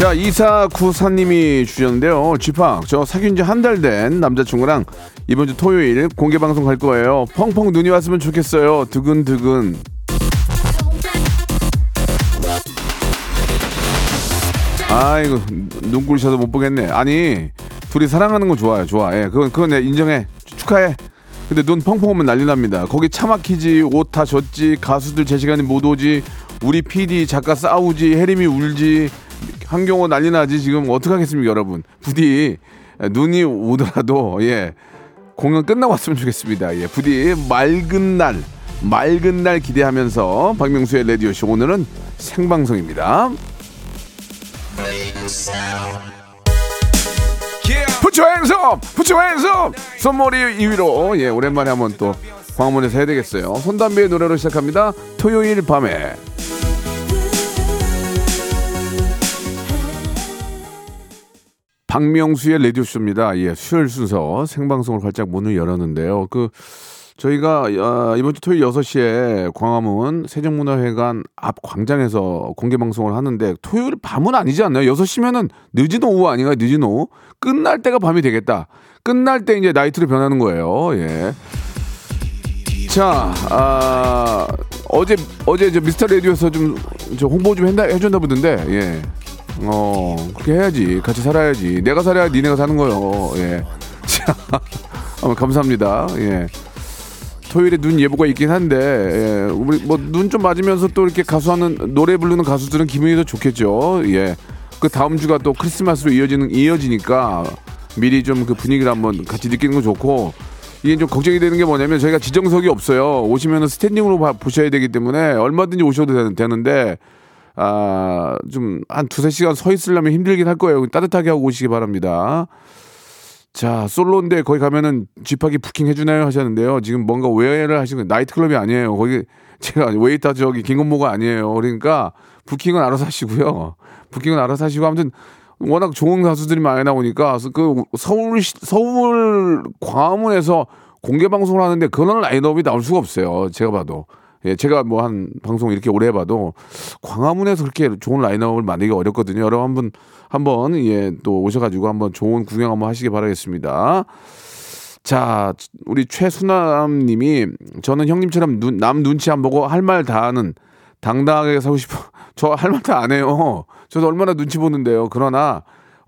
자, 이사구사님이 주셨는데요. 쥐팍, 저 사귄 지 한 달 된 남자친구랑 이번 주 토요일 공개 방송 갈 거예요. 펑펑 눈이 왔으면 좋겠어요. 두근두근. 아이고, 눈꼴 셔서 못 보겠네. 아니, 둘이 사랑하는 거 좋아요. 좋아. 예, 그건, 그건 내 인정해. 축하해. 근데 눈 펑펑 오면 난리 납니다. 거기 차 막히지, 옷 다 젖지, 가수들 제 시간에 못 오지, 우리 PD 작가 싸우지, 혜림이 울지, 한경호 난리 나지. 지금 어떡하겠습니까, 여러분. 부디 눈이 오더라도, 예, 공연 끝나고 왔으면 좋겠습니다. 예, 부디 맑은 날, 맑은 날 기대하면서 박명수의 라디오쇼 오늘은 생방송입니다. 부처 행섭! 부처 행섭! 손머리 2위로 예 오랜만에 한번 또 광화문에서 해야 되겠어요. 손담비의 노래로 시작합니다. 토요일 밤에 박명수의 라디오 쇼입니다. 예, 수요일 순서 생방송을 활짝 문을 열었는데요. 그 저희가 어, 이번 주 토요일 6시에 광화문 세종문화회관 앞 광장에서 공개 방송을 하는데 토요일 밤은 아니지 않나요? 6시면은 늦은 오후 아닌가요? 늦은 오후? 끝날 때가 밤이 되겠다. 끝날 때 이제 나이트로 변하는 거예요. 예. 자, 아, 어제 어제 저 미스터 라디오에서 좀 저 홍보 좀 했나 해줬나 보던데, 예. 어, 그렇게 해야지. 같이 살아야지. 내가 살아야 니네가 사는 거요. 예. 자, 어, 감사합니다. 예. 토요일에 눈 예보가 있긴 한데, 예. 우리 뭐 눈 좀 맞으면서 또 이렇게 가수하는 노래 부르는 가수들은 기분이 더 좋겠죠. 예. 그 다음 주가 또 크리스마스로 이어지는 이어지니까 미리 좀 그 분위기를 한번 같이 느끼는 거 좋고 이게 좀 걱정이 되는 게 뭐냐면 저희가 지정석이 없어요. 오시면 스탠딩으로 봐- 보셔야 되기 때문에 얼마든지 오셔도 되는- 되는데 아, 좀 한 두세 시간 서 있으려면 힘들긴 할 거예요. 따뜻하게 하고 오시기 바랍니다. 자, 솔로인데 거기 가면은 집하기 부킹 해주나요? 하셨는데요. 지금 뭔가 오해를 하시는 나이트클럽이 아니에요. 거기 제가 웨이터 저기 김건모가 아니에요. 그러니까 부킹은 알아서 하시고요. 부킹은 알아서 하시고 아무튼 워낙 좋은 가수들이 많이 나오니까 그 서울 시- 서울 광화문에서 공개 방송을 하는데 그런 라인업이 나올 수가 없어요. 제가 봐도. 예, 제가 뭐 한 방송 이렇게 오래 해봐도 광화문에서 그렇게 좋은 라인업을 만들기 어렵거든요. 여러분 한번 한번 예 또 오셔가지고 한번 좋은 구경 한번 하시기 바라겠습니다. 자, 우리 최수남님이 저는 형님처럼 눈, 남 눈치 안 보고 할 말 다 하는 당당하게 살고 싶어. 저 할 말 다 안 해요. 저도 얼마나 눈치 보는데요. 그러나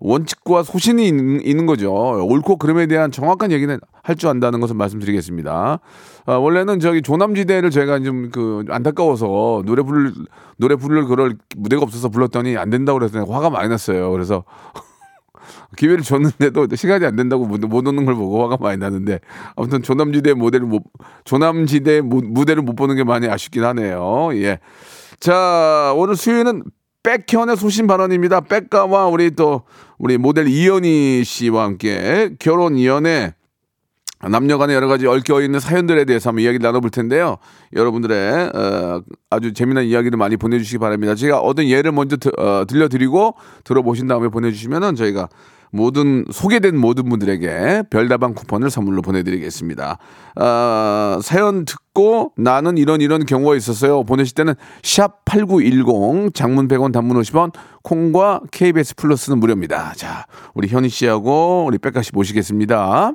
원칙과 소신이 있는, 거죠. 옳고 그름에 대한 정확한 얘기는 할 줄 안다는 것을 말씀드리겠습니다. 아, 원래는 저기 조남지대를 저희가 좀 그 안타까워서 노래 부를 노래 부를 그럴 무대가 없어서 불렀더니 안 된다고 그래서 화가 많이 났어요. 그래서 기회를 줬는데도 시간이 안 된다고 못, 못 오는 걸 보고 화가 많이 나는데 아무튼 조남지대 모델을 못 조남지대 무- 무대를 못 보는 게 많이 아쉽긴 하네요. 예. 자 오늘 수요일은 백현의 소신 발언입니다. 백가와 우리 또 우리 모델 이연희 씨와 함께 결혼 이연애 남녀간의 여러 가지 얽혀 있는 사연들에 대해서 한번 이야기를 나눠볼 텐데요. 여러분들의 어, 아주 재미난 이야기를 많이 보내주시기 바랍니다. 제가 어떤 예를 먼저 드- 어, 들려드리고 들어보신 다음에 보내주시면은 저희가 모든 소개된 모든 분들에게 별다방 쿠폰을 선물로 보내드리겠습니다. 아, 사연 듣고 나는 이런 이런 경우가 있었어요. 보내실 때는 샵 #8910 장문 100원, 단문 50원, 콩과 KBS 플러스는 무료입니다. 자, 우리 현희 씨하고 우리 백가 씨 모시겠습니다.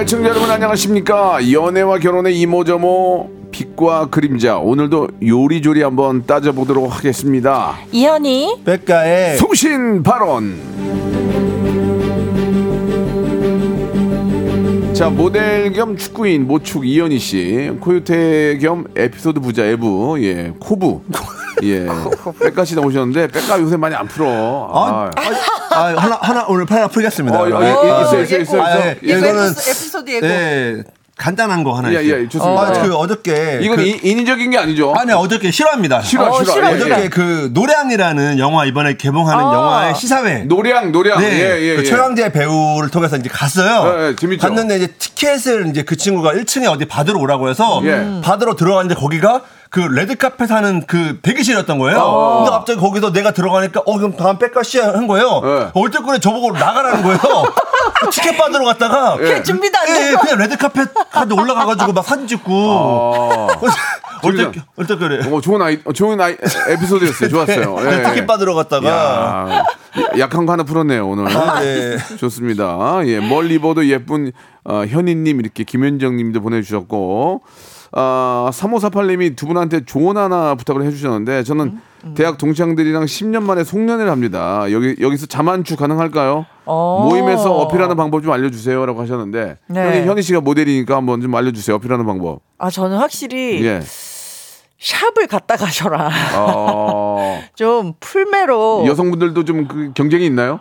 애청자 여러분 안녕하십니까? 연애와 결혼의 이모저모 빛과 그림자. 오늘도 요리조리 한번 따져보도록 하겠습니다. 이현이 백가의 송신 발언. 자 모델 겸 축구인 모축 이현희 씨 코요태 겸 에피소드 부자 에부 예 코부. 예. 백가 씨 나오셨는데 백가 요새 많이 안 풀어. 아, 아, 아, 하나 하나 오늘 팔 하나 풀겠습니다. 어, 예, 아, 예, 아, 있어, 있어, 있어, 아. 예, 이거 이거는 에피소드 예고. 네, 간단한 거 하나 예, 있어요. 예, 좋습니다. 아, 그 어저께 이건 그, 인- 인위적인 게 아니죠 아니 어저께 실화입니다. 실화 어, 실화 실화, 예, 실화. 예. 어저께 그 노량이라는 영화 이번에 개봉하는 아. 영화의 시사회. 노량 노량 네, 예, 예, 그 예. 최광제 배우를 통해서 이제 갔어요. 예, 예, 재밌죠. 갔는데 이제 티켓을 이제 그 친구가 1층에 어디 받으러 오라고 해서 예. 받으러 들어갔는데 거기가 그 레드카펫 하는 그 대기실이었던 거예요. 어. 근데 갑자기 거기서 내가 들어가니까 어 그럼 다음 빽가 씨 한 거예요. 예. 얼떨결에 저보고 나가라는 거예요. 티켓 받으러 갔다가 예. 준비도 안 예, 되고. 그냥 레드카펫 가드 올라가가지고 막 사진 찍고 어. 얼떨 얼떨결에 어, 좋은 아이, 어, 좋은 아이, 에피소드였어요. 좋았어요. 예, 티켓 받으러 갔다가 야, 약한 거 하나 풀었네요, 오늘. 네. 좋습니다. 예, 멀리 입어도 예쁜, 어, 현희님, 이렇게 김현정 님도 보내주셨고, 아, 3548님이 두 분한테 조언 하나 부탁을 해주셨는데, 저는 음, 대학 동창들이랑 10년 만에 송년회를 합니다. 여기, 여기서 자만추 가능할까요? 어. 모임에서 어필하는 방법 좀 알려주세요. 라고 하셨는데, 네. 현희, 현희 씨가 모델이니까 한번 좀 알려주세요. 어필하는 방법. 아 저는 확실히 예. 샵을 갔다 가셔라. 어, 좀 풀매로. 여성분들도 좀 그 경쟁이 있나요?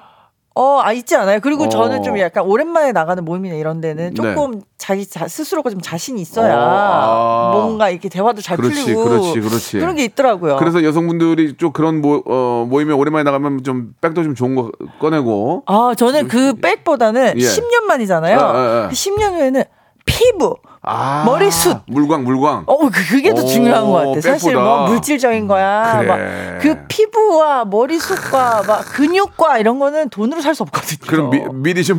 어, 아 있지 않아요. 그리고 어. 저는 좀 약간 오랜만에 나가는 모임이나 이런 데는 조금 자기 자, 스스로가 좀 자신이 있어야 어, 아. 뭔가 이렇게 대화도 잘 그렇지, 풀리고 그렇지, 그렇지. 런게 있더라고요. 그래서 여성분들이 좀 그런 모, 어, 모임에 오랜만에 나가면 좀 백도 좀 좋은 거 꺼내고 아, 저는 그 백보다는 예. 10년 만이잖아요. 아, 아, 아. 10년 후에는 피부, 아, 머리숱. 물광 물광 어, 그- 그게 더 오, 중요한 것 같아. 사실 백보다. 뭐 물질적인 거야. 그래. 막그 피부와 머리숱과 막 근육과 이런 거는 돈으로 살 수 없거든요. 그럼 미, 미리 좀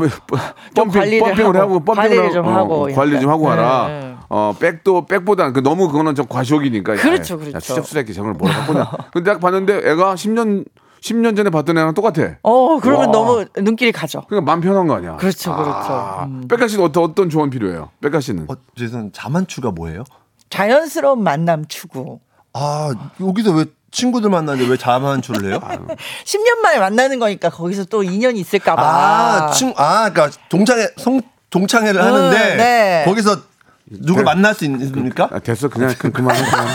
펌핑, 관리를 펌핑을 하고, 하고, 펌핑을 관리를 좀 어, 하고 관리 좀. 하고 하라. 네, 네. 어 백도 백보다 그 너무 그거는 좀 과시욕이니까. 야, 그렇죠, 야, 그렇죠. 추잡스럽게 저걸 뭐라 갖고냐. 근데 딱 봤는데 애가 10년 10년 전에 봤던 애랑 똑같아. 어, 그러면 와. 너무 눈길이 가죠. 그러니까 마음 편한 거 아니야. 그렇죠, 그렇죠. 아, 음. 백가 씨는 어떤 어떤 조언 필요해요? 백가 씨는 어, 죄송 자만추가 뭐예요? 자연스러운 만남 추구. 아 여기서 왜 친구들 만나는데 왜 자만추를 해요? 10년 만에 만나는 거니까 거기서 또 인연이 있을까봐. 아, 친, 아, 그러니까 동창회 성 동창회를 음, 하는데 네. 거기서 누굴 만날 수 있습니까? 아, 됐어 그냥 그, 그만 그만.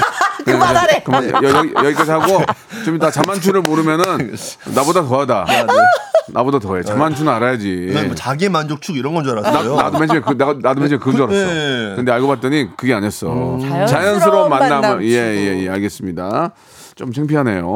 그만하래. 그만 여, 여기, 여기까지 하고 좀 이따 자만추를 모르면은 나보다 더하다. 나보다 더해. 자만추는 알아야지. 난뭐 자기 만족 축 이런 건줄 나, 알았어요. 나 도 맨 처음에 그, 나도, 나도 맨 처음에 그건 줄 알았어. 네. 근데 알고 봤더니 그게 아니었어. 자연스러운 자연스러운 만남을 만남 예, 예, 예, 알겠습니다. 좀 창피하네요.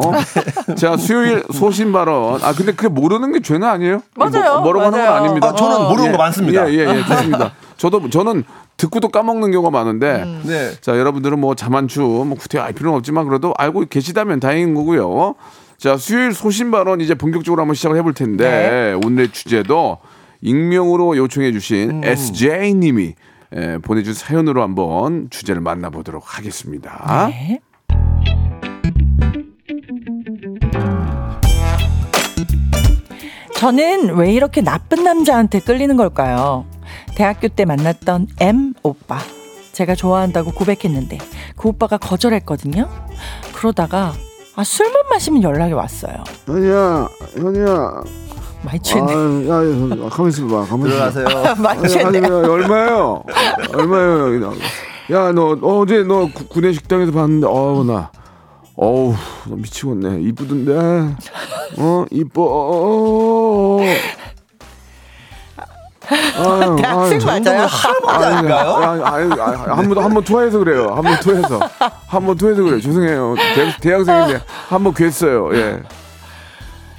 자, 수요일 소신 발언. 아, 근데 그게 모르는 게 죄는 아니에요? 맞아요. 뭐, 라고 하는 건 맞아요. 아닙니다. 아, 저는 모르는 예, 거 많습니다. 예, 예, 예, 좋습니다. 저도, 저는 듣고도 까먹는 경우가 많은데. 음. 네. 자, 여러분들은 뭐 자만추, 뭐 구태 알 필요는 없지만 그래도 알고 계시다면 다행인 거고요. 자, 수요일 소신 발언 이제 본격적으로 한번 시작을 해볼 텐데 네. 오늘의 주제도 익명으로 요청해 주신 SJ님이 에, 보내준 사연으로 한번 주제를 만나보도록 하겠습니다. 네. 저는 왜 이렇게 나쁜 남자한테 끌리는 걸까요? 대학교 때 만났던 M 오빠. 제가 좋아한다고 고백했는데 그 오빠가 거절했거든요. 그러다가 아, 술만 마시면 연락이 왔어요. 현이야, 현이야. 많이 취했네. 야, 야, 가만 있어봐. 가만 들어가세요. 많이 취했네. 얼마예요? 얼마예요? 야, 너 어제 너 구- 구내 식당에서 봤는데, 어우 나, 어우 너 미치겠네. 이쁘던데, 어 이뻐. 아유, 대학생 아유, 맞아요? 할아버지 아닌가요? 한번 한번 투하해서 그래요. 한 번 투해서 한 번 투해서 그래요. 죄송해요. 대, 대학생인데 한 번 괴했어요. 예.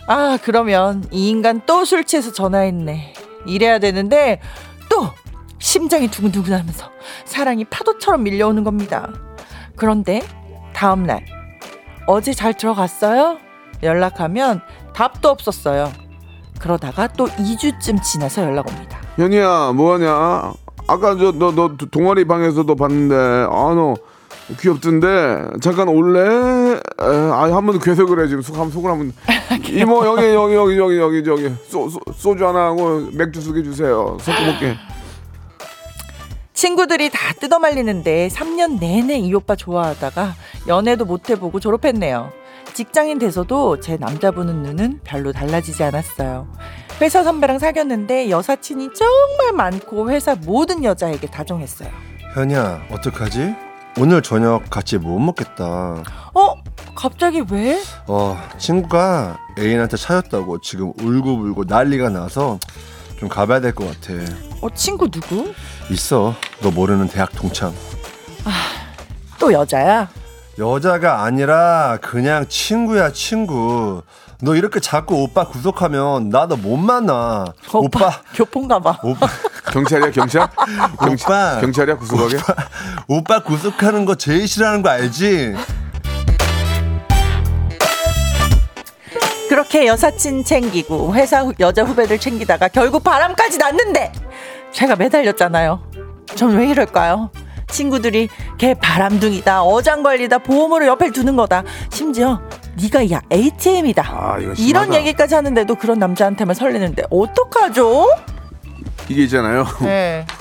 아, 그러면 이 인간 또 술 취해서 전화했네. 이래야 되는데 또 심장이 두근두근 하면서 사랑이 파도처럼 밀려오는 겁니다. 그런데 다음 날 어제 잘 들어갔어요? 연락하면 답도 없었어요. 그러다가 또 2주쯤 지나서 연락 옵니다. 현이야 뭐하냐? 아까 저 너 너 동아리 방에서도 봤는데 아 너 귀엽던데 잠깐 올래? 아 한 번 괴서 그래 지금 속 한번 속을 한번 이모 여기 여기 여기 여기 여기 저기 소, 소, 소주 하나 하고 맥주 두 개 주세요 섞어 먹게 친구들이 다 뜯어말리는데 3년 내내 이 오빠 좋아하다가 연애도 못 해보고 졸업했네요. 직장인 돼서도 제 남자분은 눈은 별로 달라지지 않았어요. 회사 선배랑 사귀었는데 여사친이 정말 많고 회사 모든 여자에게 다정했어요. 현이야 어떡하지? 오늘 저녁 같이 못 먹겠다. 어? 갑자기 왜? 어 친구가 애인한테 차였다고 지금 울고불고 난리가 나서 좀 가봐야 될 것 같아. 어, 친구 누구? 있어. 너 모르는 대학 동창. 또 여자야? 여자가 아니라 그냥 친구야 친구. 너 이렇게 자꾸 오빠 구속하면 나 너 못 만나. 오빠 교포인가 봐. 오빠 경찰이야 경찰? 경, 오빠. 경찰이야 구속하게? 오빠 구속하는 거 제일 싫어하는 거 알지? 그렇게 여사친 챙기고 회사 후- 여자 후배들 챙기다가 결국 바람까지 났는데 제가 매달렸잖아요. 전 왜 이럴까요? 친구들이 걔 바람둥이다, 어장관리다, 보험으로 옆에 두는 거다. 심지어 네가 야 ATM이다. 아, 이거 이런. 얘기까지 하는데도 그런 남자한테만 설레는데 어떡하죠? 이게 있잖아요. 네,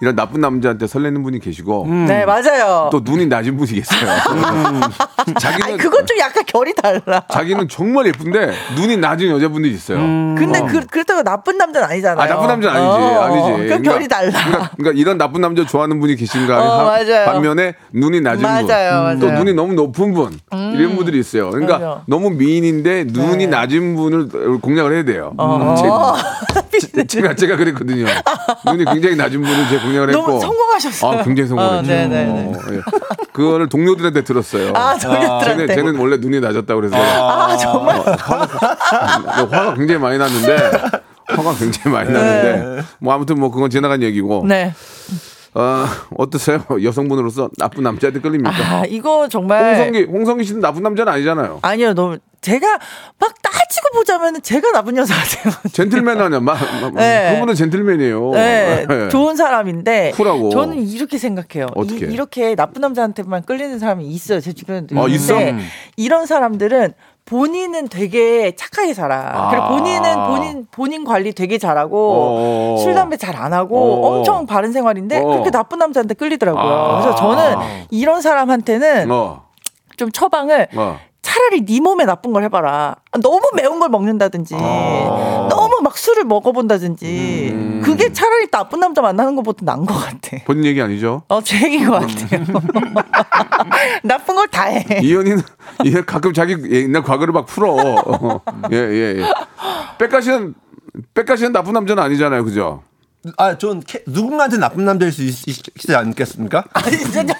이런 나쁜 남자한테 설레는 분이 계시고 네 맞아요. 또 눈이 낮은 분이 계세요. 자기는 아니 그건 좀 약간 결이 달라. 자기는 정말 예쁜데 눈이 낮은 여자분들이 있어요. 근데 어. 그 그렇다고 나쁜 남자는 아니잖아요. 아 나쁜 남자는 아니지, 어, 아니지. 그럼 결이 달라. 그러니까, 그러니까 이런 나쁜 남자 좋아하는 분이 계신가 어, 하- 맞아요. 반면에 눈이 낮은 맞아요, 분, 맞아요. 음. 또 눈이 너무 높은 분 이런 분들이 있어요. 그러니까 맞아. 너무 미인인데 눈이 네. 낮은 분을 공략을 해야 돼요. 어. 제, 제가 제가 그랬거든요. 눈이 굉장히 낮은 분을 제가 공략을 했고 너무 성공하셨어요. 아, 굉장히 성공했죠. 어, 네네네. 어, 예. 그거를 동료들한테 들었어요. 아, 동료들한테. 쟤는, 쟤는 원래 눈이 낮았다 그래서 아 정말. 화가 굉장히 많이 났는데 화가 굉장히 많이 났는데 뭐 아무튼 뭐 그건 지나간 얘기고 네. 어, 어떠세요 여성분으로서 나쁜 남자한테 끌립니까? 아 이거 정말 홍성기 홍성기 씨는 나쁜 남자는 아니잖아요. 아니요 너무 제가 막 따지고 보자면 제가 나쁜 여자 같아요. 젠틀맨 아니야? 마, 마, 네. 그분은 젠틀맨이에요. 네, 네. 좋은 사람인데 쿨하고. 저는 이렇게 생각해요. 어떻게? 이, 렇게 나쁜 남자한테만 끌리는 사람이 있어요. 제 주변에도. 어, 있어? 이런 사람들은 본인은 되게 착하게 살아. 아. 그리고 본인은 본인 본인 관리 되게 잘하고 어. 술 담배 잘 안 하고 어. 엄청 바른 생활인데 어. 그렇게 나쁜 남자한테 끌리더라고요. 아. 그래서 저는 이런 사람한테는 어, 좀 처방을 어. 차라리 네 몸에 나쁜 걸 해봐라. 너무 매운 걸 먹는다든지, 아. 너무 막 술을 먹어본다든지, 음. 그게 차라리 나쁜 남자 만나는 것보다 나은 것 같아. 본인 얘기 아니죠? 어, 제 얘기인 것 같아요. 나쁜 걸 다 해. 이현이는 이현 가끔 자기 옛날 과거를 막 풀어. 어. 예, 예, 예. 백가시는 백가시는 나쁜 남자는 아니잖아요, 그죠? 아, 전 캐- 누군가한테 나쁜 남자일 수 있, 지 않겠습니까? 아니, 진짜.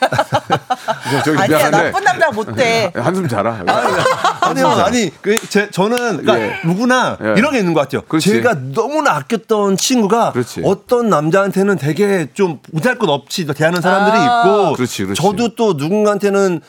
저, 아니야, 미안한데 나쁜 남자 못 돼. 한숨 자라. 아니 요, 아니, 그, 제, 저는, 그러니까 예. 누구나 예. 이런 게 있는 것 같아요. 그렇지. 제가 너무나 아꼈던 친구가 그렇지. 어떤 남자한테는 되게 좀 보잘 것 없이 대하는 사람들이 아. 있고, 그렇지, 그렇지. 저도 또 누군가한테는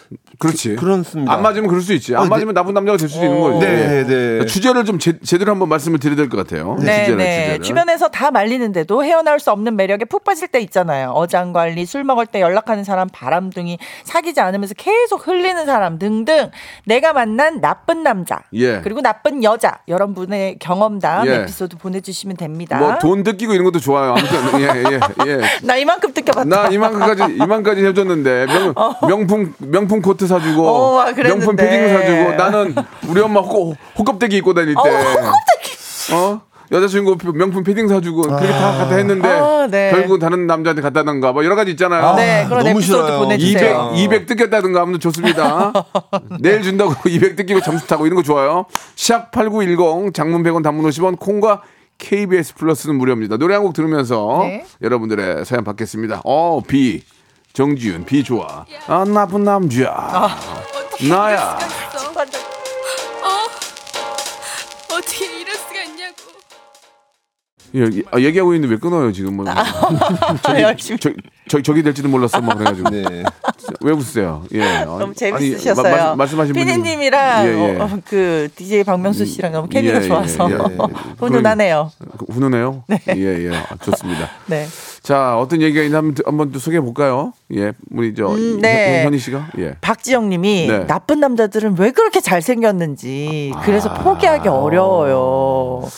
그렇지. 그렇습니다. 안 맞으면 그럴 수 있지. 안 어, 네. 맞으면 나쁜 남자가 될 수도 있는 거지. 네, 네. 그러니까 주제를 좀 제, 제대로 한번 말씀을 드려야 될 것 같아요. 네, 주제를, 네. 주제를. 주변에서 다 말리는데도 헤어나올 수 없는 매력에 푹 빠질 때 있잖아요. 어장 관리, 술 먹을 때 연락하는 사람, 바람둥이, 사귀지 않으면서 계속 흘리는 사람 등등 내가 만난 나쁜 남자, 예. 그리고 나쁜 여자 여러분의 경험담 예. 에피소드 보내주시면 됩니다. 뭐돈 뜯기고 이런 것도 좋아요. 아무튼 예, 예, 예. 나 이만큼 뜯겨봤다. 나 이만큼까지 이만까지 해줬는데 명, 명품 명품 코트 사주고 어, 아. 명품 패딩 사주고 나는 우리 엄마 호, 호껍데기 입고 다닐 때 어, 호껍데기. 어 여자친구 명품 패딩 사주고 그렇게 다 갖다 했는데 아, 네. 결국 다른 남자한테 갖다 던가 뭐 여러 가지 있잖아요. 네, 그런 너무 에피소드 싫어요. 200, 보내주세요. 200 뜯겼다든가 하면 좋습니다. 내일 준다고 200 뜯기고 점수 타고 이런 거 좋아요. 샵 8910 장문 100원 단문 50원 콩과 KBS 플러스는 무료입니다. 노래 한 곡 들으면서 네. 여러분들의 사연 받겠습니다. 어, 비. 정지윤, 비 좋아. 아, 나쁜 남자. 나야. 어떻게 이럴 수가 있냐고. 여기, 아, 얘기하고 있는데 왜 끊어요, 지금? 뭐. 열심히. 저, 저, 저기 될지도 몰랐어, 뭐, 그래가지고. 네. 왜 웃으세요? 예. 너무 재밌으셨어요. 마- 마- 말씀하신. 피디님이랑 예, 예. 어, 그 DJ 박명수 씨랑 너무 케미가 예, 예, 좋아서 예, 예. 훈훈하네요. 그, 훈훈해요? 예, 예. 아, 좋습니다. 네. 자, 어떤 얘기가 있나 한번, 한번 또 소개해 볼까요? 예. 우리 저, 음, 네. 현- 현희 씨가? 예. 박지영 님이 네. 나쁜 남자들은 왜 그렇게 잘생겼는지 그래서 아. 포기하기 어려워요.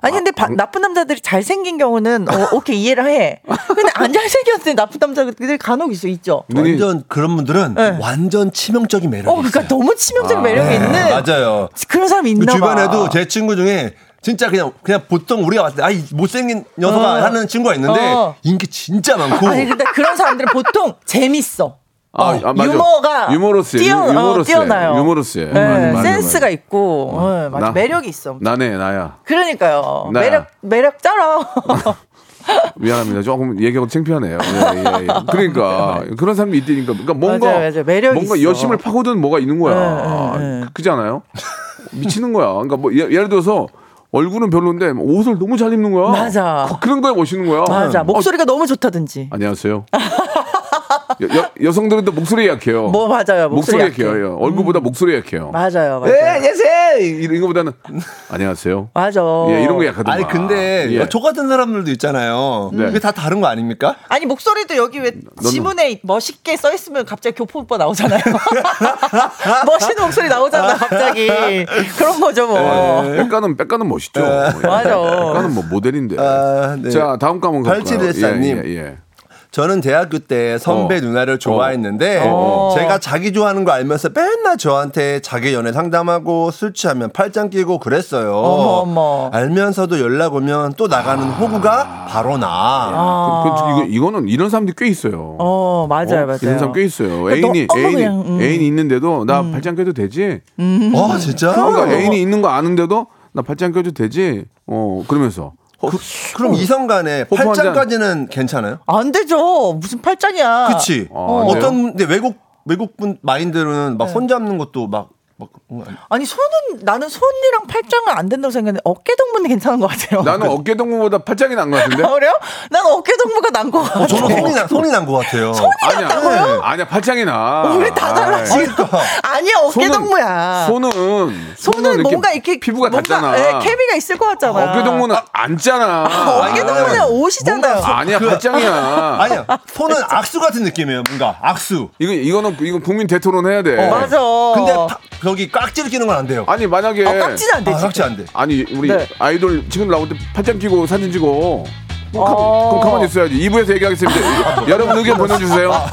아니 근데 바- 나쁜 남자들이 잘생긴 경우는 어, 오케이 이해를 해. 근데 안 잘생겼을 때 나쁜 남자들이 간혹 있어 있죠. 완전 그런 분들은 네. 완전 치명적인 매력이 어 그러니까 있어요. 너무 치명적인 매력이 있는 맞아요. 그런 사람이 그 있나 봐. 주변에도 제 친구 중에 진짜 그냥 그냥 보통 우리가 봤을 때 아이 못생긴 녀석아 어. 하는 친구가 있는데 어. 인기 진짜 많고 아니 근데 그런 사람들은 보통 재밌어. 아, 아, 맞아. 유머가 유머러스해. 뛰어, 유- 유머러스해. 어, 뛰어나요. 유머러스해. 네, 맞아, 맞아, 센스가 맞아. 있고 어, 맞아. 나- 매력이 있어. 나네 나야. 그러니까요. 나야. 매력 매력 쩔어. 미안합니다. 조금 얘기하고 창피하네요. 예, 예, 예. 그러니까 그런 사람이 있다니까. 그러니까 뭔가 맞아요, 맞아요. 매력이 뭔가 있어. 여심을 파고든 뭐가 있는 거야. 네, 네, 네. 그- 그지 않아요? 미치는 거야. 그러니까 뭐 예, 예를 들어서 얼굴은 별론데 옷을 너무 잘 입는 거야. 맞아. 그- 그런 거에 멋있는 거야. 맞아. 어, 목소리가 너무 좋다든지. 안녕하세요. 여, 성들은또 목소리 약해요. 뭐 맞아요. 목소리 목소리 약해. 음. 약해요. 얼굴보다 목소리 약해요. 맞아요. 예, 맞아요. 안녕하세요. 이런 거보다는 안녕하세요. 맞아. 예, 이런 거 약하더만. 아니 근데 예. 저 같은 사람들도 있잖아요. 네. 그게 다 다른 거 아닙니까? 아니 목소리도 여기 왜 지문에 멋있게 써 있으면 갑자기 교포 오빠 나오잖아요. 멋있는 목소리 나오잖아 갑자기 그런 거죠 뭐. 백가는 백가는 멋있죠. 맞아. 백가는 뭐 모델인데. 아, 네. 자 다음 과목 갈까요? 8714님. 예, 예, 저는 대학교 때 선배 어. 누나를 좋아했는데 어. 제가 자기 좋아하는 거 알면서 맨날 저한테 자기 연애 상담하고 술 취하면 팔짱 끼고 그랬어요. 어머, 어머. 알면서도 연락 오면 또 나가는 아. 호구가 바로 나. 그, 그, 이거 이거 는 이런 사람들이 꽤 있어요. 어 맞아요 어? 맞아요. 이런 사람 꽤 있어요. 그러니까 애인이 너- 애인이 그냥, 음. 애인이 있는데도 나 발짱 껴도 되지. 어 진짜? 그러니까 애인이 있는 거 아는데도 나 발짱 껴도 되지. 어 그러면서 어, 그 럼 이성 간에 잔. 팔짱까지는 괜찮아요? 안 되죠. 무슨 팔짱이야. 그치? 어, 안 어떤 근데 외국 외국분 마인드는 막 손 잡는 것도 막, 막 아니에요? 아니 손은 나는 손이랑 팔짱은 안 된다고 생각했는데 어깨 동무는 괜찮은 것 같아요. 나는 어깨 동무보다 팔짱이 난 것 같은데. 아, 그래요? 난 어깨 동무가 난 것 같아. 저는 손이 나 손이 난 것 같아요. 아니야. 아니야 팔짱이 나. 우리 다 달라 아이, 지금. 아니야 어깨 손은- 동무야. 손은 손은 뭔가 이렇게 피부가 닿잖아. 예, 케미가 있을 것 같잖아. 어깨 동무는 안잖아. 어깨 동무는 옷이잖아요. 아니야 팔짱이야. 아니야 손은 악수 같은 느낌이에요. 뭔가 악수. 이거 이거는 이거 국민 대토론 해야 돼. 어, 맞아. 근데 파- 저기 깍지를 끼는 건 안 돼요. 아니 만약에 어, 깍지는 안 아, 되지. 깍지 안 돼. 아니 우리 네. 아이돌 지금 나올 때 팔짱 끼고 사진 찍어. 그럼, 가, 어. 그럼 가만히 있어야지. 2부에서 얘기하겠습니다. 여러분 의견 보내주세요.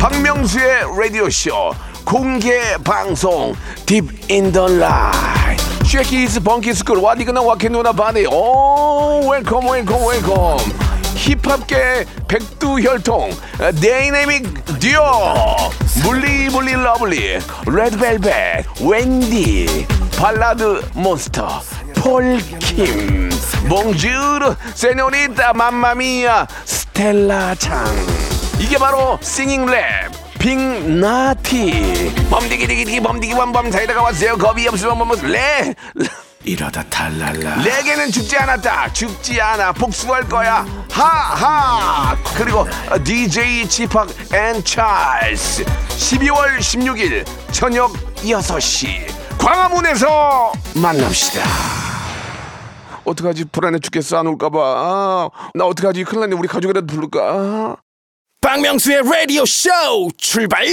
박명수의 라디오 쇼 공개 방송 Deep in the Night. 쉐키스 벙키스쿨 와디그나 와케누나 바디 오 웰컴 웰컴 웰컴 힙합계 백두혈통 다이내믹 듀오 물리물리 러블리 레드벨벳 웬디 발라드 몬스터 폴킴 몽주르 세뇨리타 맘마미아 스텔라 창. 이게 바로 singing 랩 빅나티. 범디기디기디 범디기 범범. 사이다가 왔어요. 겁이 없으면 범범. 레 이러다 탈랄라. 레게는 죽지 않았다. 죽지 않아. 복수할 거야. 하하. 그리고 DJ 지팍 and 찰스 12월 16일 저녁 6시. 광화문에서 만납시다. 어떡하지? 불안해 죽겠어. 안 올까봐. 아, 나 어떡하지? 큰일 났네. 우리 가족이라도 부를까 박명수의 라디오 쇼 출발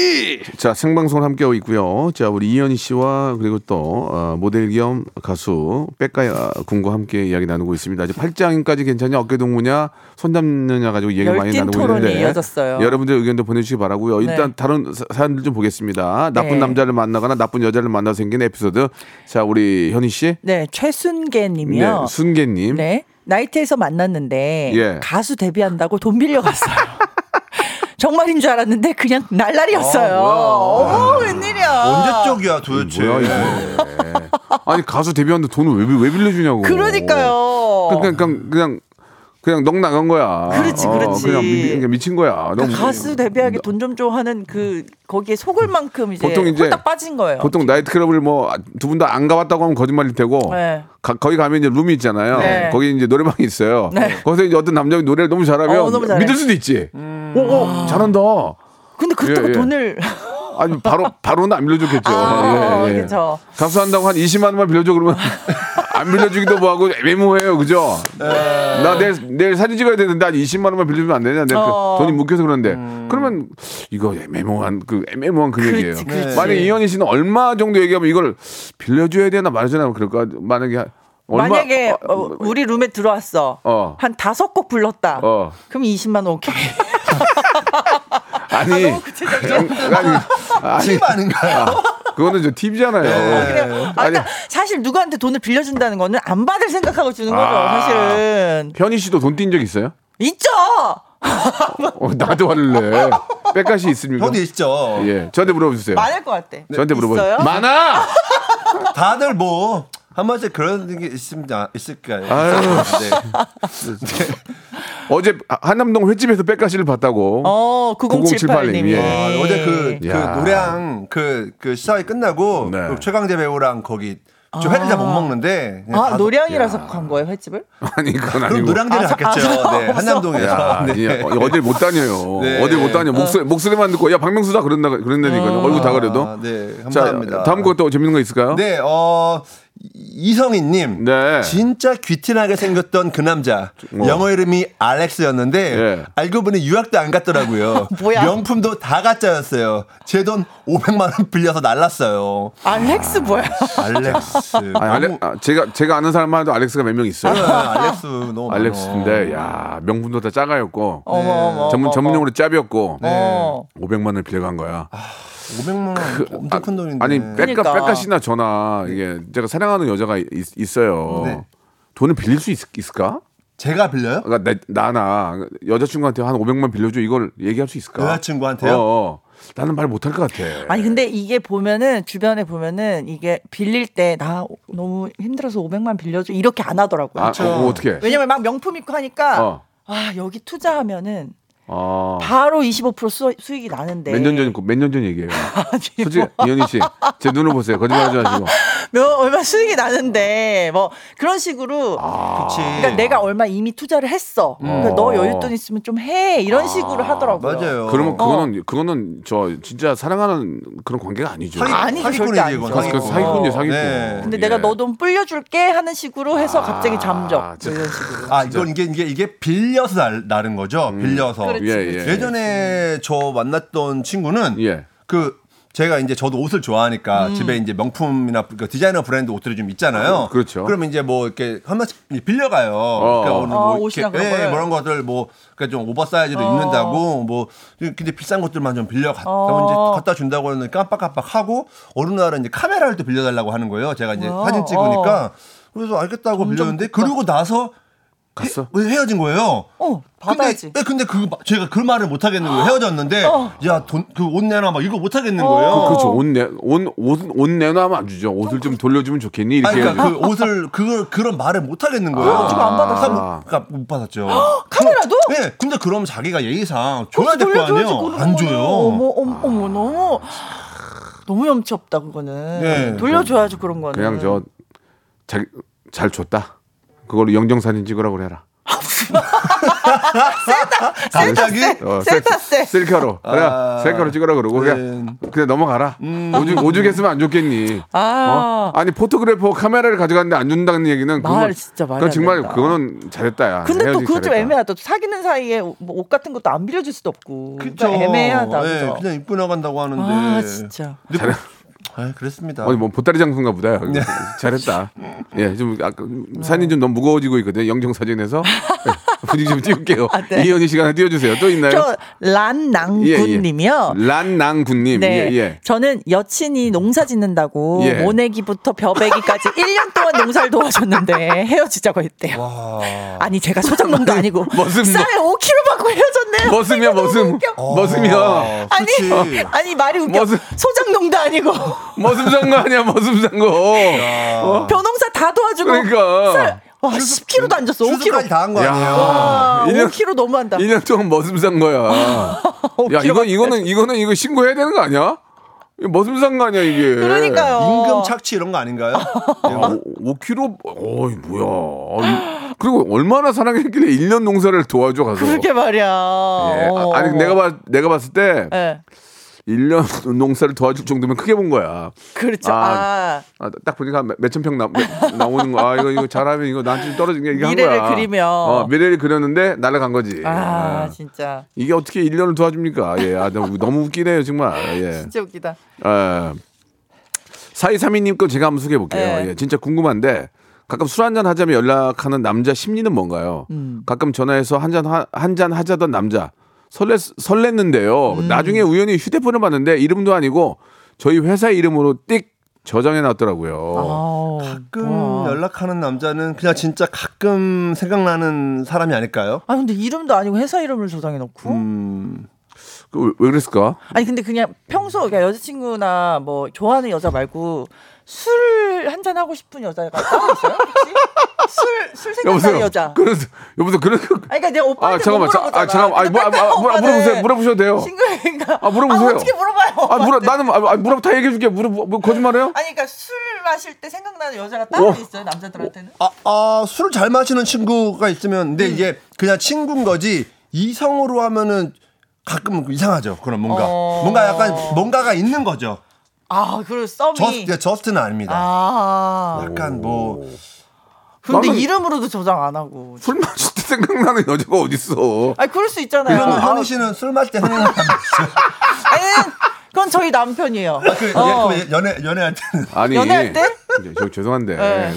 자 생방송 함께하고 있고요. 자 우리 이현희 씨와 그리고 또 어, 모델 겸 가수 백가 군과 함께 이야기 나누고 있습니다. 이제 팔짱까지 괜찮냐 어깨 동무냐 손 잡느냐 가지고 얘기 많이 나누고 있는데 이어졌어요. 여러분들 의견도 보내주시기 바라고요. 일단 네. 다른 사- 사연들 좀 보겠습니다. 나쁜 네. 남자를 만나거나 나쁜 여자를 만나 서 생긴 에피소드. 자 우리 현희 씨, 네, 최순계 님이요. 네, 순계님, 네. 나이트에서 만났는데 예. 가수 데뷔한다고 돈 빌려갔어요. 정말인 줄 알았는데 그냥 날라리였어요. 어머, 웬일이야. 언제 쪽이야 도대체? 뭐야 이게? 아니 가수 데뷔하는데 돈을 왜, 빌- 왜 빌려주냐고. 그러니까요. 그냥 그냥 그냥 그냥 넉 나간 거야. 그렇지, 어, 그렇지. 그냥 미, 그냥 미 친 거야. 그러니까 가수 데뷔하기 돈 좀 줘 하는 그 거기에 속을 만큼 이제 보통 이제 빠진 거예요. 보통 나이트클럽을 뭐 두 분 다 안 가봤다고 하면 거짓말일 테고 네. 가- 거기 가면 이제 룸이 있잖아요. 네. 거기 이제 노래방이 있어요. 네. 거기서 이제 어떤 남자가 노래를 너무 잘하면 어, 너무. 믿을 수도 있지. 어, 어, 잘한다. 근데 그렇다고 예, 예. 돈을 아니 바로 바로는 안 빌려줬겠죠. 아, 예, 예. 그렇죠. 가수 한다고 한 20만 원만 빌려줘 그러면 안 빌려주기도 뭐하고 애매모호해요, 그죠? 나 내일, 내일 사진 찍어야 되는데 한 20만 원만 빌려주면 안 되냐? 내가 그 어. 돈이 묶여서 그런데 그러면 이거 애매모호한 그 애매모호한 그 그렇지, 얘기예요. 그렇지. 만약 에 이현희 씨는 얼마 정도 얘기하면 이걸 빌려줘야 되나 말아주나 그럴까? 만약에 한- 얼마 만약에 어, 어, 우리 룸에 들어왔어. 어. 한 다섯 곡 불렀다. 어. 그럼 20만 원 오케이. 아니 아니 아니 팁 아닌가요? 그거는 저 팁이잖아요. 그래요. 아, 아니 그러니까 사실 누구한테 돈을 빌려준다는 거는 안 받을 생각하고 주는 거죠. 아. 사실은 현희 씨도 돈 띈 적 있어요? 있죠. 어, 나도 할래. 백가시 있습니까? 형도 있죠. 예, 저한테 물어보세요. 많을 것 같아. 저한테 물어보세요. 있어요? 많아. 다들 뭐 한 번씩 그런 게 있습니다. 있을까요? 아유. 네. 어제 한남동 횟집에서 백가시를 봤다고. 어, 9078님이. 예. 아, 어제 그, 그 야. 노래랑 그, 그 시사회 끝나고 네. 그 최강재 배우랑 거기 저 회를 잘못 먹는데 아, 가서- 노량이라서 간 거예요, 횟집을? 아니 그건 아니고. 노량진을 아, 갔겠죠. 아, 네, 한남동에서. 야, 네. 예, 어, 어딜 못 다녀요. 네. 어딜 못 다녀. 목소리 목소리만 듣고 야 박명수 다 그런다 그랬다니까요. 얼굴 다 그래도. 아, 네, 자, 감사합니다. 다음 것도 재밌는 거 있을까요? 네, 어, 이성희님. 네. 진짜 귀티나게 생겼던 그 남자. 영어 이름이 알렉스였는데, 예. 알고 보니 유학도 안 갔더라고요. 뭐야? 명품도 다 가짜였어요. 제 돈 500만 원 빌려서 날랐어요. 알렉스 뭐야? 알렉스. 아니, 알레, 아, 제가 제가 아는 사람만 해도 알렉스가 몇 명 있어요. 네, 알렉스 너무 많아. 알렉스인데 야 명분도 다 작아였고. 전문 어머. 전문용어로 짭이었고 어. 500만 원을 빌려간 거야. 500만 원 엄청 큰 돈인데. 아니 백가 그러니까. 백가시나 저나 이게 제가 사랑하는 여자가 있, 어요 네. 돈을 빌릴 수 있, 을까 제가 빌려요? 그러니까 나, 나나 여자친구한테 한 500만 빌려줘 이걸 얘기할 수 있을까? 여자친구한테요? 어, 어. 나는 말 못할 것 같아. 아니 근데 이게 보면은 주변에 보면은 이게 빌릴 때 나 너무 힘들어서 500만 빌려줘 이렇게 안 하더라고요. 아, 어, 어떻게? 왜냐면 막 명품 입고 하니까 어. 아 여기 투자하면은 어. 바로 25% 수, 수익이 나는데 몇 년 전, 몇 년 전 얘기예요. 솔직히, 뭐, 이현희 씨, 제 눈을 보세요. 거짓말 하지 마시고. 몇, 얼마 수익이 나는데 뭐 그런 식으로 아. 그치. 그러니까 내가 얼마 이미 투자를 했어. 그러니까 너 여윳돈 있으면 좀 해. 이런 식으로 하더라고요. 맞아요. 그러면 그거는, 그거는 저 진짜 사랑하는 그런 관계가 아니죠. 사기, 아니죠, 절대 사기꾼이지, 아니죠. 이건. 그 사기꾼이에요, 사기꾼. 네. 근데 예. 내가 너 돈 불려줄게 하는 식으로 해서 갑자기 잠적 아, 뭐 진짜. 이런 식으로. 아, 이건 이게, 이게, 이게 빌려서 날, 나른 거죠? 빌려서. 그렇지, 예, 예. 예전에 저 만났던 친구는 예. 그 제가 이제 저도 옷을 좋아하니까 집에 이제 명품이나 그 디자이너 브랜드 옷들이 좀 있잖아요. 그렇죠. 그러면 이제 뭐 이렇게 한 번씩 빌려가요. 그러니까 오늘 아, 뭐 이렇게 예, 걸. 그런 것들 뭐 그러니까 좀 오버사이즈도 입는다고 뭐 근데 비싼 것들만 좀 빌려 갖다 어. 이제 갖다 준다고 하는 깜빡깜빡 하고 어느 날은 이제 카메라를 또 빌려달라고 하는 거예요. 제가 이제 뭐야? 사진 찍으니까 그래서 알겠다고 빌렸는데. 그러고 나서 갔어? 헤, 헤어진 거예요. 어, 받아야지. 근데, 근데 그 마- 제가 그 말을 못 하겠는 거예요. 헤어졌는데 어. 야 돈 그 옷 내놔 막 이거 못 하겠는 어. 거예요. 그렇죠. 옷 내, 옷, 옷, 옷 내놔면 안 주죠. 옷을 좀 돌려주면 좋겠니? 이렇게 아니, 그러니까. 그 옷을 그걸 그런 말을 못 하겠는 거예요. 지금 안 받았어? 못, 그러니까 못 받았죠. 카메라도? 네. 근데 그럼 자기가 예의상 줘야 될거 돌려줘야지, 아니에요. 안 줘요. 어머, 어머, 어머, 너무 너무 염치 없다 그거는. 네. 돌려줘야죠 그런 거는. 그냥 저, 잘, 잘 줬다. 그걸로 영정 사진 찍으라고 그래라. 갑자기 어, 셀카세. 셀카로. 그래, 아, 셀카로 찍으라 그러고. 그냥, 네. 그냥 넘어가라. 오죽, 오죽했으면 안 좋겠니? 아. 어? 아니, 포토그래퍼 카메라를 가져갔는데 안 준다는 얘기는. 말 그건, 진짜 말이 그건 안 정말, 된다. 그거는 잘했다, 야. 근데 또 헤어지기 그거 좀 잘했다. 애매하다. 또 사귀는 사이에 뭐옷 같은 것도 안 빌려줄 수도 없고. 그쵸. 그러니까 애매하다. 네, 그죠? 그냥 입고 나간다고 하는데. 아 진짜. 근데. 아, 그랬습니다. 어디 뭐 보따리 장수인가 보다. 네. 잘했다. 예, 좀 아까 사진이 좀 너무 무거워지고 있거든요. 영정 사진에서 예, 분위기 좀 띄울게요. 아, 네. 이현희 씨가 하나 띄워주세요. 또 있나요? 저 란낭군님이요. 란낭군님. 네. 예, 예. 저는 여친이 농사 짓는다고 예. 모내기부터 벼베기까지 1년 동안 농사를 도와줬는데 헤어지자고 했대요. 와. 아니 제가 소장농도 아니고 쌀 5kg 받고 헤어졌네요. 머슴이야, 머슴. 웃겨. 머슴이야. 어, 아니 그치. 아니 말이 웃겨. 머슴. 소장농도 아니고 머슴 산거 아니야, 머슴 산 거. 어. 벼농사 다 도와주고 그러니까. 쌀 와, 10kg도 안 줬어. 수술까지 5kg. 다한거 야. 아니에요? 와, 1년 5kg 너무한다. 1년 동안 머슴 산 거야. 야, 이거, 이거는, 이거는 이거 신고해야 되는 거 아니야? 산거 아니야, 이게. 그러니까요. 임금 착취 이런 거 아닌가요? 아, 5kg? 어이, 뭐야. 아, 그리고 얼마나 사랑했길래 1년 농사를 도와줘 가서. 그러게 말이야. 예. 아, 아니 어머. 내가 봤 내가 봤을 때 예. 1년 농사를 도와줄 정도면 크게 본 거야. 그렇죠. 아, 아, 아, 딱 보니까 몇- 몇천 평 나, 나오는 거. 아, 이거, 이거 잘하면 이거 나한테 좀 떨어진 게 이게 한 미래를 거야. 그리며. 어, 미래를 그렸는데 날아간 거지. 아, 아, 진짜 이게 어떻게 1년을 도와줍니까? 예, 아, 너무, 너무 웃기네요, 정말. 예. 진짜 웃기다. 아, 4232님 거 제가 한번 소개해 볼게요. 네. 예, 진짜 궁금한데 가끔 술 한잔 하자며 연락하는 남자 심리는 뭔가요? 음. 가끔 가끔 전화해서 한잔 한잔 하자던 남자 설레 설렜는데요. 음. 나중에 우연히 휴대폰을 봤는데 이름도 아니고 저희 회사 이름으로 띡 저장해 놨더라고요. 아우, 가끔 와. 연락하는 남자는 그냥 진짜 가끔 생각나는 사람이 아닐까요? 아 근데 이름도 아니고 회사 이름을 저장해 놓고 음, 그 왜, 왜 그랬을까? 아니 근데 그냥 평소 그러니까 여자친구나 뭐 좋아하는 여자 말고 술 한잔 하고 싶은 여자가 따로 있어요? 술술 생각나는 여자. 그래서 여보세요. 그런 아니 그러니까 내가 오빠한테 아, 잠깐만, 못 자, 물어보잖아. 아, 잠깐만. 아니, 뭐, 아, 아, 물어- 물어보세요. 물어보셔도 돼요. 싱글인가? 아, 물어보세요. 어떻게 물어봐요? 아, 물어? 나는 아, 아, 물어 다 얘기해 줄게. 물어 뭐 거짓말해요? 아니 그러니까 술 마실 때 생각나는 여자가 따로 어. 있어요 남자들한테는? 아, 아, 술을 잘 마시는 친구가 있으면, 근데 이게 그냥 친구인 거지, 이성으로 하면은 가끔 이상하죠. 그럼 뭔가. 어. 뭔가 약간 뭔가가 있는 거죠. 아 그리고 썸이 just, just는 아닙니다. 아 약간 뭐, 근데 나는- 이름으로도 저장 안 하고 술 마실 때 생각나는 여자가 어딨어? 아니 그럴 수 있잖아요 그러면 아, 현이 씨는 술 마실 때 생각나는? 아니 그건 저희 남편이에요 그, 어. 예, 그 연애, 연애할 때는. 아니 연애할 때? 저 죄송한데 네.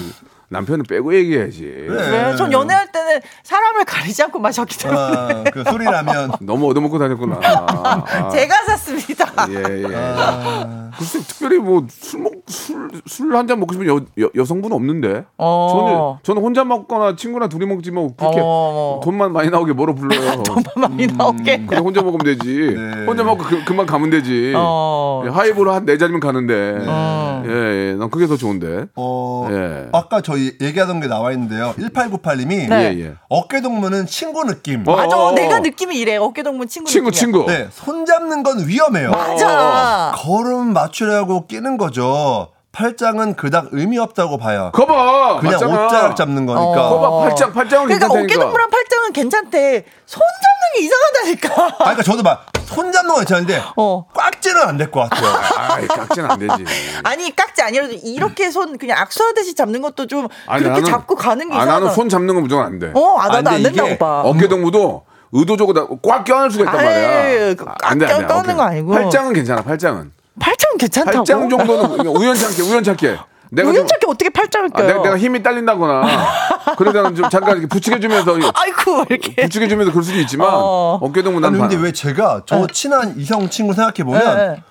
남편은 빼고 얘기해야지. 왜? 전 연애할 때는 사람을 가리지 않고 마셨기 때문에 아, 그 술이라면. 너무 얻어먹고 다녔구나. 아, 제가 샀습니다. 예, 예. 글쎄 특별히 뭐 술 먹 술 술 한 잔 먹고 싶은 여, 여 여성분은 없는데. 어. 저는 저는 혼자 먹거나 친구랑 둘이 먹지 뭐 그렇게 어. 돈만 많이 나오게 뭐로 불러요. 많이 나오게. 그냥 혼자 먹으면 되지. 네. 혼자 먹고 그, 금방 가면 되지. 어. 예, 하이볼 한네 잔이면 가는데. 어. 예, 예, 난 그게 더 좋은데. 어, 예. 아까 저희 얘기하던 게 나와 있는데요. 1898님이 네. 예, 예. 어깨 동무는 친구 느낌. 어, 맞아, 어, 어. 내가 느낌이 이래. 어깨 동무 친구. 친구 느낌이야. 친구. 네, 손 잡는 건 위험해요. 맞아. 걸음 맞추려고 끼는 거죠. 팔짱은 그닥 의미 없다고 봐요. 거봐. 그냥 맞잖아. 옷자락 잡는 거니까. 어. 거봐 팔짱 팔짱은 그러니까 괜찮다니까. 어깨동무랑 팔짱은 괜찮대. 손 잡는 게 이상하다니까. 아, 그러니까 저도 막 손 잡는 건 괜찮은데 어. 꽉지는 안 될 것 같아요. 아이 깍지는 안 되지. 아니 깍지 아니라도 이렇게 손 그냥 악수하듯이 잡는 것도 좀 아니, 그렇게 나는- 잡고 가는 게 아, 이상하다. 나는 손 잡는 건 무조건 안 돼. 어, 아, 나도 아, 안 근데 된다 이게 오빠. 어깨 동무도 의도적으로 꽉 껴안을 수가 있단 아이, 말이야. 그안 돼, 안 돼. 꽉 껴안는 어깨. 거 아니고. 팔짱은 괜찮아. 팔짱은. 팔짱은 괜찮다고. 팔짱 정도는 그냥 우연찮게 우연찮게. 내가 좀- 우연찮게 어떻게 팔짱을 아, 껴요? 내가, 내가 힘이 딸린다거나 그러다가 좀 잠깐 이렇게 부추겨주면서 아이고 이렇게. 부추겨주면서 그럴 수도 있지만 어. 어깨 동무 난 아니 근데 봐. 왜 제가 저 친한 이성 친구 생각해 보면 네, 네.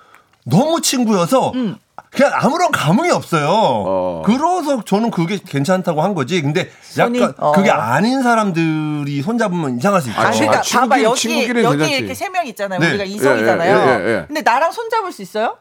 너무 친구여서 그냥 아무런 감흥이 없어요. 어. 그래서 저는 그게 괜찮다고 한 거지. 근데 손이? 약간 어. 그게 아닌 사람들이 손 잡으면 이상할 수 있죠. 아, 그러니까 친구끼리- 봐봐 여기 여기 괜찮지. 이렇게 세 명 있잖아요. 네. 우리가 이성이잖아요. 예, 예, 예. 근데 나랑 손 잡을 수 있어요?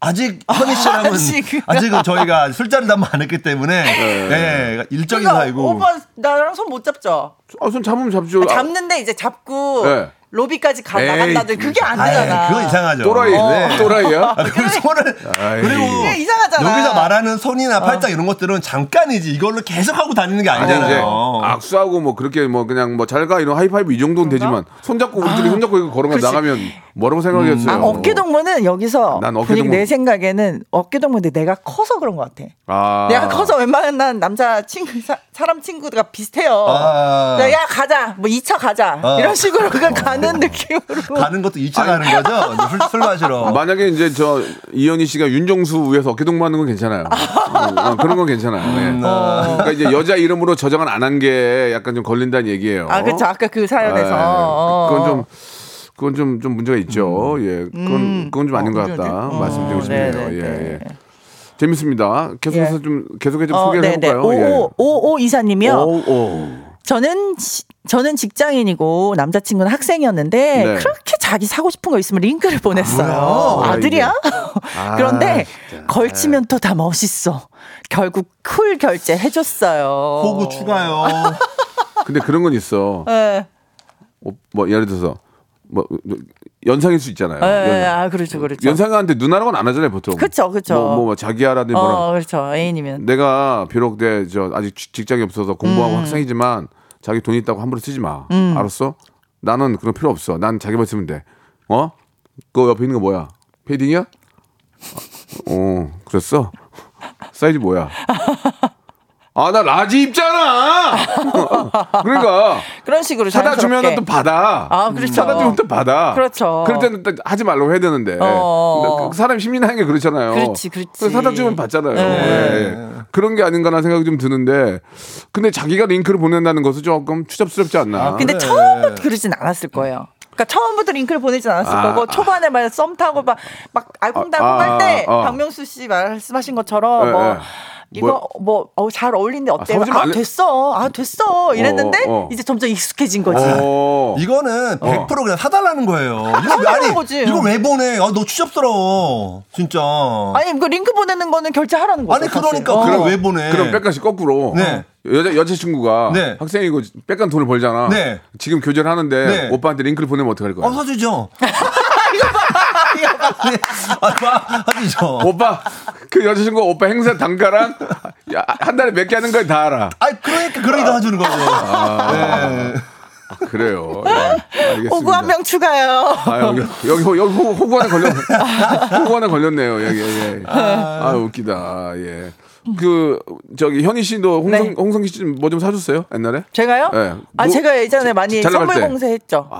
아직 현희 씨랑은 아직은. 아직 은 저희가 술자리 담안 했기 때문에 네, 일적인 그러니까 사이고 오빠 나랑 손 못 잡죠. 아, 손 잡으면 잡죠. 아, 잡는데 이제 잡고 네. 로비까지 가 나간다든 그게 안 아이, 되잖아. 그건 이상하죠. 또라이 네. 또라이야? 아, 그 손을 아이. 그리고 그게 이상하잖아. 여기서 말하는 손이나 팔짱 이런 것들은 잠깐이지 이걸로 계속 하고 다니는 게 아니 아니잖아요. 악수하고 뭐 그렇게 뭐 그냥 뭐 잘가 이런 하이파이브 이 정도는 되지만 손 잡고 우리들이 손 잡고 이거 걸어가 그렇지. 나가면 뭐라고 생각했어요? 아, 어깨 동무는 여기서 난 어깨 분위기 동무- 내 생각에는 어깨 동무인데 내가 커서 그런 것 같아. 아. 내가 커서 웬만한 남자 친구 사, 람 친구가 비슷해요. 아. 야, 야, 가자 뭐 2차 가자 아. 이런 식으로 그냥 가는 느낌으로. 가는 것도 2차 가는 거죠? 술, 술 마시러. 만약에 이제 저 이현희 씨가 윤정수 위해서 어깨 동무하는 건 괜찮아요. 어, 어, 그런 건 괜찮아요. 예. 그러니까 이제 여자 이름으로 저장을 안 한 게 약간 좀 걸린다는 얘기예요. 아 그렇죠 아까 그 사연에서. 예, 어. 그건 좀 그건 좀, 좀 문제가 있죠. 예, 그건 그건 좀 아닌 어, 것 같다. 어, 말씀드리고 싶네요. 네, 네, 예, 네. 예. 재밌습니다. 계속해서 예. 좀 계속해 좀 어, 소개를 네네. 해볼까요? 예. 오오 오오 이사님이요. 오, 오. 저는 시- 저는 직장인이고 남자친구는 학생이었는데 네. 그렇게 자기 사고 싶은 거 있으면 링크를 보냈어요. 뭐야? 아들이야? 아, 그런데 진짜. 걸치면 또 다 멋있어. 결국 쿨 결제 해줬어요. 호구 추가요. 근데 그런 건 있어. 예, 어, 뭐 예를 들어서 뭐 연상일 수 있잖아요. 예, 연- 아 그렇죠, 그렇죠. 연상한테 누나라고는 안 하잖아요, 보통. 그쵸, 그쵸. 뭐, 뭐, 뭐 자기야라든지 뭐라. 어, 그렇죠. 애인이면. 내가 비록 내 저 아직 직- 직장이 없어서 음. 공부하고 학생이지만 자기 돈 있다고 함부로 쓰지 마. 알았어? 나는 그런 필요 없어. 난 자기만 쓰면 돼. 어? 그 옆에 있는 거 뭐야? 패딩이야? 어, 그랬어? 사이즈 뭐야? 아, 나 large 입잖아! 그러니까. 그런 식으로 사다 주면. 또 받아. 아, 그렇죠. 사다 주면 또 받아. 그렇죠. 그럴 때는 또 하지 말라고 해야 되는데. 어. 근데 그 사람 심리라는 게 그렇잖아요. 그렇지, 그렇지. 사다 주면 받잖아요. 네. 예, 예. 그런 게 아닌가라는 생각이 좀 드는데. 근데 자기가 링크를 보낸다는 것은 조금 추잡스럽지 않나. 근데 처음부터 그러진 않았을 거예요. 그러니까 처음부터 링크를 보내진 않았을 아, 거고 초반에 막 썸 타고 막, 막 알콩달콩 아, 할때 아, 아. 박명수 씨 말씀하신 것처럼 예, 뭐 예. 이거 뭐잘 어울리는데 어때? 아, 말래. 됐어. 아 됐어. 이랬는데 어, 어. 이제 점점 익숙해진 거지. 어. 이거는 100% 그냥 사달라는 거예요. 이거 아니, 거지. 이거 왜 보내? 아, 너 추잡스러워. 진짜. 아니 그 링크 보내는 거는 결제하라는 거죠. 아니, 그러니까 사실. 그럼 어. 왜 보내? 그럼 백가씨 거꾸로 네. 여자 여자친구가 네. 학생이고 백간 돈을 벌잖아. 네. 지금 교제를 하는데 네. 오빠한테 링크를 보내면 어떡할 거야? 어, 사주죠. 네. 아, 봐. 사주죠. 오빠 그 여자친구 오빠 행사 단가랑 야, 한 달에 몇 개 하는 걸 다 알아. 아, 그러니까 그러니까 사주는 거죠. 네. 그래요. 예, 알겠습니다. 호구 한 명 추가요. 아, 여기 여기 호- 여기 호- 호구 하나 걸렸 호구 하나 걸렸네요. 여기 예. 아 웃기다. 예. 그 저기 현희 씨도 홍성 네. 홍성기 씨 뭐 좀 사줬어요 옛날에? 제가요? 네. 아 뭐- 제가 예전에 많이 선물 때. 아. 공세했죠.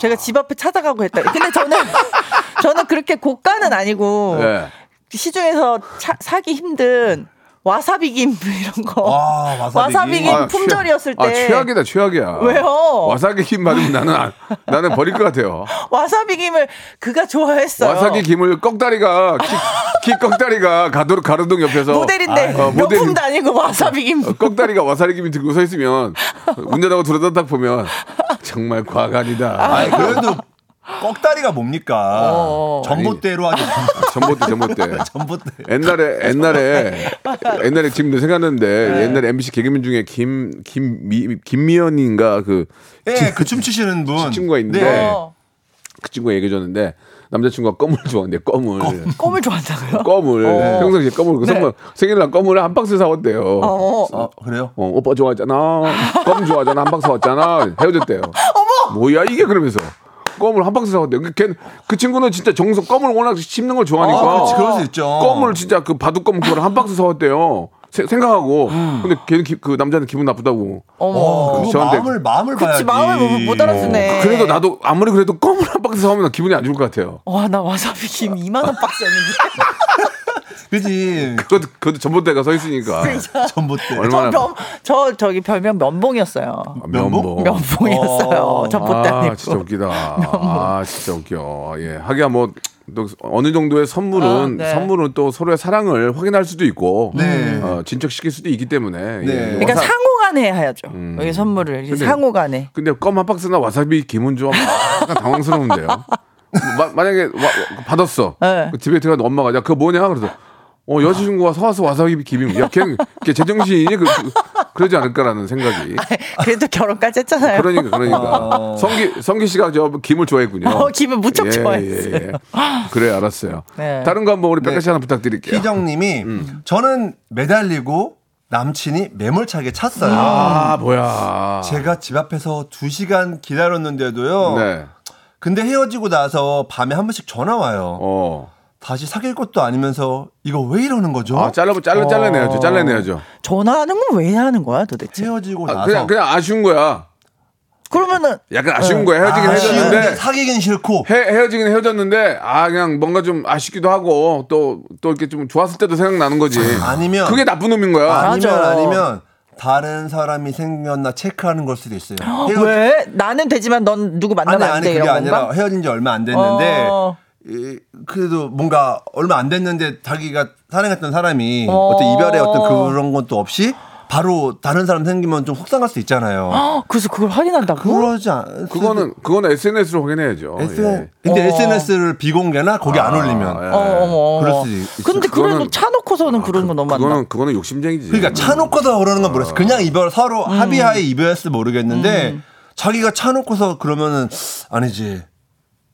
제가 집 앞에 찾아가고 했다. 근데 저는 저는 그렇게 고가는 아니고 예. 시중에서 차- 사기 힘든 와사비 김 이런 거. 아, 와사비 김. 김 아, 품절이었을 최악- 때 아, 최악이다 최악이야. 왜요? 와사비 김 받으면 나는 안- 나는 버릴 것 같아요. 와사비 김을 그가 좋아했어요. 와사비 김을 꺽다리가 키, 키 꺽다리가 가도 가로등 옆에서 모델인데 어, 모델- 명품도 아니고 와사비 김. 어, 꺽다리가 와사비 김이 들고 서 있으면 운전하고 들어다 딱 보면 정말 가관이다. 아니, 그래도 꺽다리가 뭡니까? 어. 전봇대로 하죠. 전봇대 전봇대. 전봇대. 옛날에 옛날에 옛날에 지금도 생각나는데 옛날에 MBC 개그맨 중에 김 김미 김미연인가 그 예, 그 춤추시는 분. 친구가 있는데 네. 어, 그 친구가 얘기해줬는데 남자친구가 껌을 좋아한대 껌을 껌 을 좋아한다고요? 껌을 어. 평상시에 껌을 그 네. 선물 생일날 껌을 한 박스 사왔대요. 어. 어, 그래요? 어, 오빠 좋아하잖아. 껌 좋아하잖아. 한 박스 사왔잖아. 헤어졌대요. 어머! 뭐야 이게 그러면서 껌을 한 박스 사왔대요. 그, 걔, 그 친구는 진짜 정성 껌을 워낙 씹는 걸 좋아하니까. 아, 그렇지, 그럴 수 있죠. 껌을 진짜 그 바둑껌 그걸 한 박스 사왔대요. 세- 생각하고. 음. 근데 걔는 기- 그 남자는 기분 나쁘다고. 어머. 어, 그거 저한테- 마음을 마음을 그치, 봐야지. 마음을 못- 못 알아주네. 어, 그래도 나도 아무리 그래도 껌을 한 박스 사오면 나 기분이 안 좋을 것 같아요. 와, 나 와사비 김 2만 원 박스였는데. 그지. 그것도, 그것도 전봇대가 서 있으니까. 전봇대. 얼마나. 저, 면, 저 저기 별명 면봉이었어요. 면봉. 면봉이었어요. 어. 전봇대 아, 아니고. 진짜 웃기다. 아, 진짜 웃겨. 예. 하기야 뭐, 또 어느 정도의 선물은, 아, 네. 선물은 또 서로의 사랑을 확인할 수도 있고, 네. 어, 진척시킬 수도 있기 때문에. 네. 예. 그러니까 와사- 상호간에 해야죠. 여기 선물을 근데- 상호간에. 근데 껌 한 박스나 와사비 김은 좀 약간 당황스러운데요. 마- 만약에 와- 받았어. 네. 그 집에 들어가서 엄마가 야 그거 뭐냐 그래서 어 여자친구가 사와서 와사비 김이 야 걔는 걔 제정신이니 그, 그, 러지 않을까라는 생각이. 그래도 결혼까지 했잖아요. 그러니까 그러니까 성기 성기 씨가 저 김을 좋아했군요. 어, 김을 무척 좋아했어요. 예. 그래 알았어요. 네. 다른 거 한번 우리 백가 씨 하나 부탁드릴게요. 희정님이 저는 매달리고 남친이 매몰차게 찼어요. 아 뭐야. 제가 집 앞에서 두 시간 기다렸는데도요. 네. 근데 헤어지고 나서 밤에 한 번씩 전화 와요. 어. 다시 사귈 것도 아니면서 이거 왜 이러는 거죠? 아 잘라 잘라 잘라내야죠. 잘라내야죠. 전화하는 건 왜 하는 거야 도대체? 헤어지고 아, 나서 그냥 그냥 아쉬운 거야. 그러면은 약간 아쉬운 거야. 헤어지긴 아, 헤어졌는데 사귀긴 싫고 헤, 헤어지긴 헤어졌는데 아 그냥 뭔가 좀 아쉽기도 하고 또 또 이렇게 좀 좋았을 때도 생각나는 거지. 아니면 그게 나쁜 놈인 거야. 아니면 맞아. 아니면 다른 사람이 생겼나 체크하는 걸 수도 있어요. 헤어- 왜 나는 되지만 넌 누구 만나면 아니 안 아니 돼 그게 이런 아니라 건가? 헤어진 지 얼마 안 됐는데 어. 이, 그래도 뭔가 얼마 안 됐는데 자기가 사랑했던 사람이 어. 어. 떤 이별의 어떤 그런 것도 없이 바로 다른 사람 생기면 좀 속상할 수 있잖아요. 헉, 그래서 그걸 확인한다고? 그러지 않. 그거는 그거는 SNS로 확인해야죠. SN, 예. 근데 어. SNS를 비공개나 거기 안 아, 올리면. 예. 어, 어머. 그럴 수도 있- 근데 그거는- 그래도 차 놓고서는 그런 거 너무 안 나. 그거는 그거는 욕심쟁이지. 그러니까 차 놓고서 그러는 건 모르겠어. 그냥 이별 서로 음. 합의하에 이별했을 모르겠는데 자기가 차 놓고서 그러면은 아니지.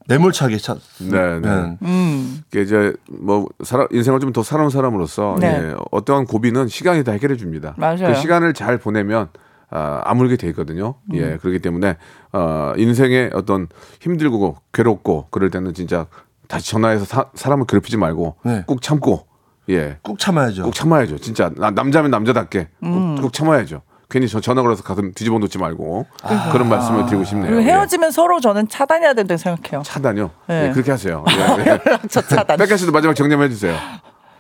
매몰차게 차. 네, 네. 음. 이게 이제 뭐 사람 인생을 좀 더 살아온 사람으로서 네. 예, 어떠한 고비는 시간이 다 해결해 줍니다. 맞아요. 그 시간을 잘 보내면 아, 아물게 돼 있거든요. 음. 예, 그렇기 때문에 어, 인생의 어떤 힘들고 괴롭고 그럴 때는 진짜 다시 전화해서 사, 사람을 괴롭히지 말고 네. 꾹 참고 예. 꾹 참아야죠. 꼭 참아야죠. 진짜 나- 남자면 남자답게 꼭, 꼭 참아야죠. 괜히 저 전화 걸어서 가슴 뒤집어 놓지 말고 그런 말씀을 드리고 싶네요. 그리고 예. 헤어지면 서로 저는 차단해야 된다고 생각해요. 차단요. 네. 예, 그렇게 하세요. 예, 예. 저 차단. 백가 씨도 마지막 정리해 주세요.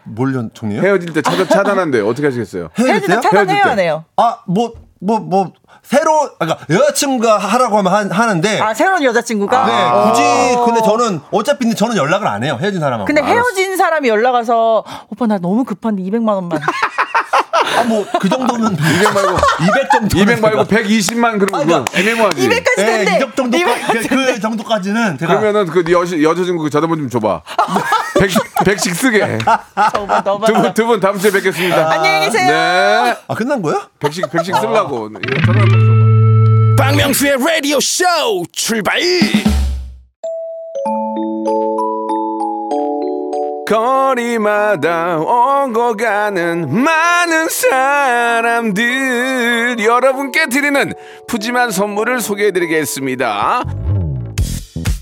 뭘 연- 정리요? 헤어질 때 차단 차단한대요. 어떻게 하시겠어요? 헤어질 때 헤어질 차단해요 때. 안 해요? 아, 뭐, 뭐, 뭐, 새로, 그러니까 여자친구가 하라고 하면 하, 하는데. 아 새로운 여자친구가. 네, 굳이, 어. 근데 저는, 어차피 근데 저는 연락을 안 해요. 헤어진 사람하고. 근데 헤어진 사람이 연락 와서 오빠 나 너무 급한데 200만 원만. 아, 뭐, 그 정도면. 200 말고 200 정도. 200 말고 120만 그러면 그러니까 애매모하지. 200까지 네, 된대. 이 정도, 그, 그 정도까지는 제가. 그러면은 그 여자 여자친구 그 전화번호 좀 줘봐. 100, 100씩 쓰게. 너무. 두분 두 분 다음 주에 뵙겠습니다. 안녕히 계세요. 네. 아, 끝난 거야? 100씩 100씩 쓰려고. 이거 전화번호 좀 줘봐. 박명수의 라디오 쇼 출발 거리마다 오고 가는 많은 사람들 여러분께 드리는 푸짐한 선물을 소개해 드리겠습니다.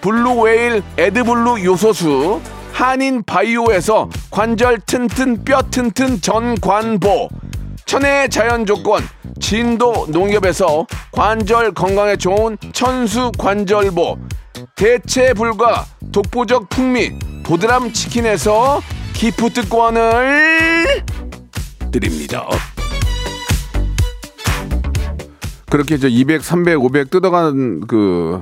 블루웨일 에드블루 요소수 한인 바이오에서 관절 튼튼 뼈 튼튼 전관보 천혜의 자연 조건 진도 농협에서 관절 건강에 좋은 천수 관절보 대체 불가 독보적 풍미 보드람 치킨에서 기프트권을 드립니다. 그렇게 저 200, 300, 500 뜯어간 그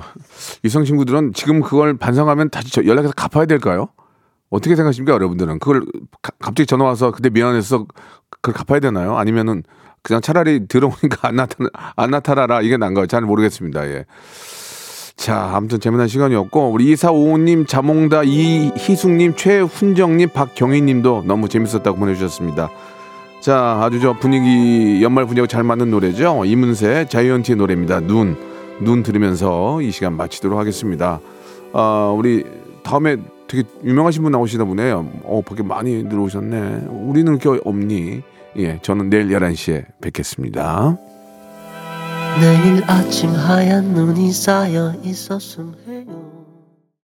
이성 친구들은 지금 그걸 반성하면 다시 저- 연락해서 갚아야 될까요? 어떻게 생각하십니까, 여러분들은? 그걸 가- 갑자기 전화 와서 그때 미안해서 그걸 갚아야 되나요? 아니면은 그냥 차라리 들어오니까 안 나타 안 나타나라 이게 난가요? 잘 모르겠습니다. 예. 자, 아무튼 재미난 시간이었고 우리 이사오님, 자몽다, 이희숙님, 최훈정님, 박경희님도 너무 재밌었다고 보내주셨습니다. 자, 아주 저 분위기 연말 분위기가 잘 맞는 노래죠. 이문세 자이언티의 노래입니다. 눈, 눈 들으면서 이 시간 마치도록 하겠습니다. 아, 우리 다음에 되게 유명하신 분 나오시다 보네요. 어, 밖에 많이 들어오셨네. 우리는 이렇게 없니? 예, 저는 내일 11시에 뵙겠습니다. 내일 아침 하얀 눈이 쌓여 있었음 해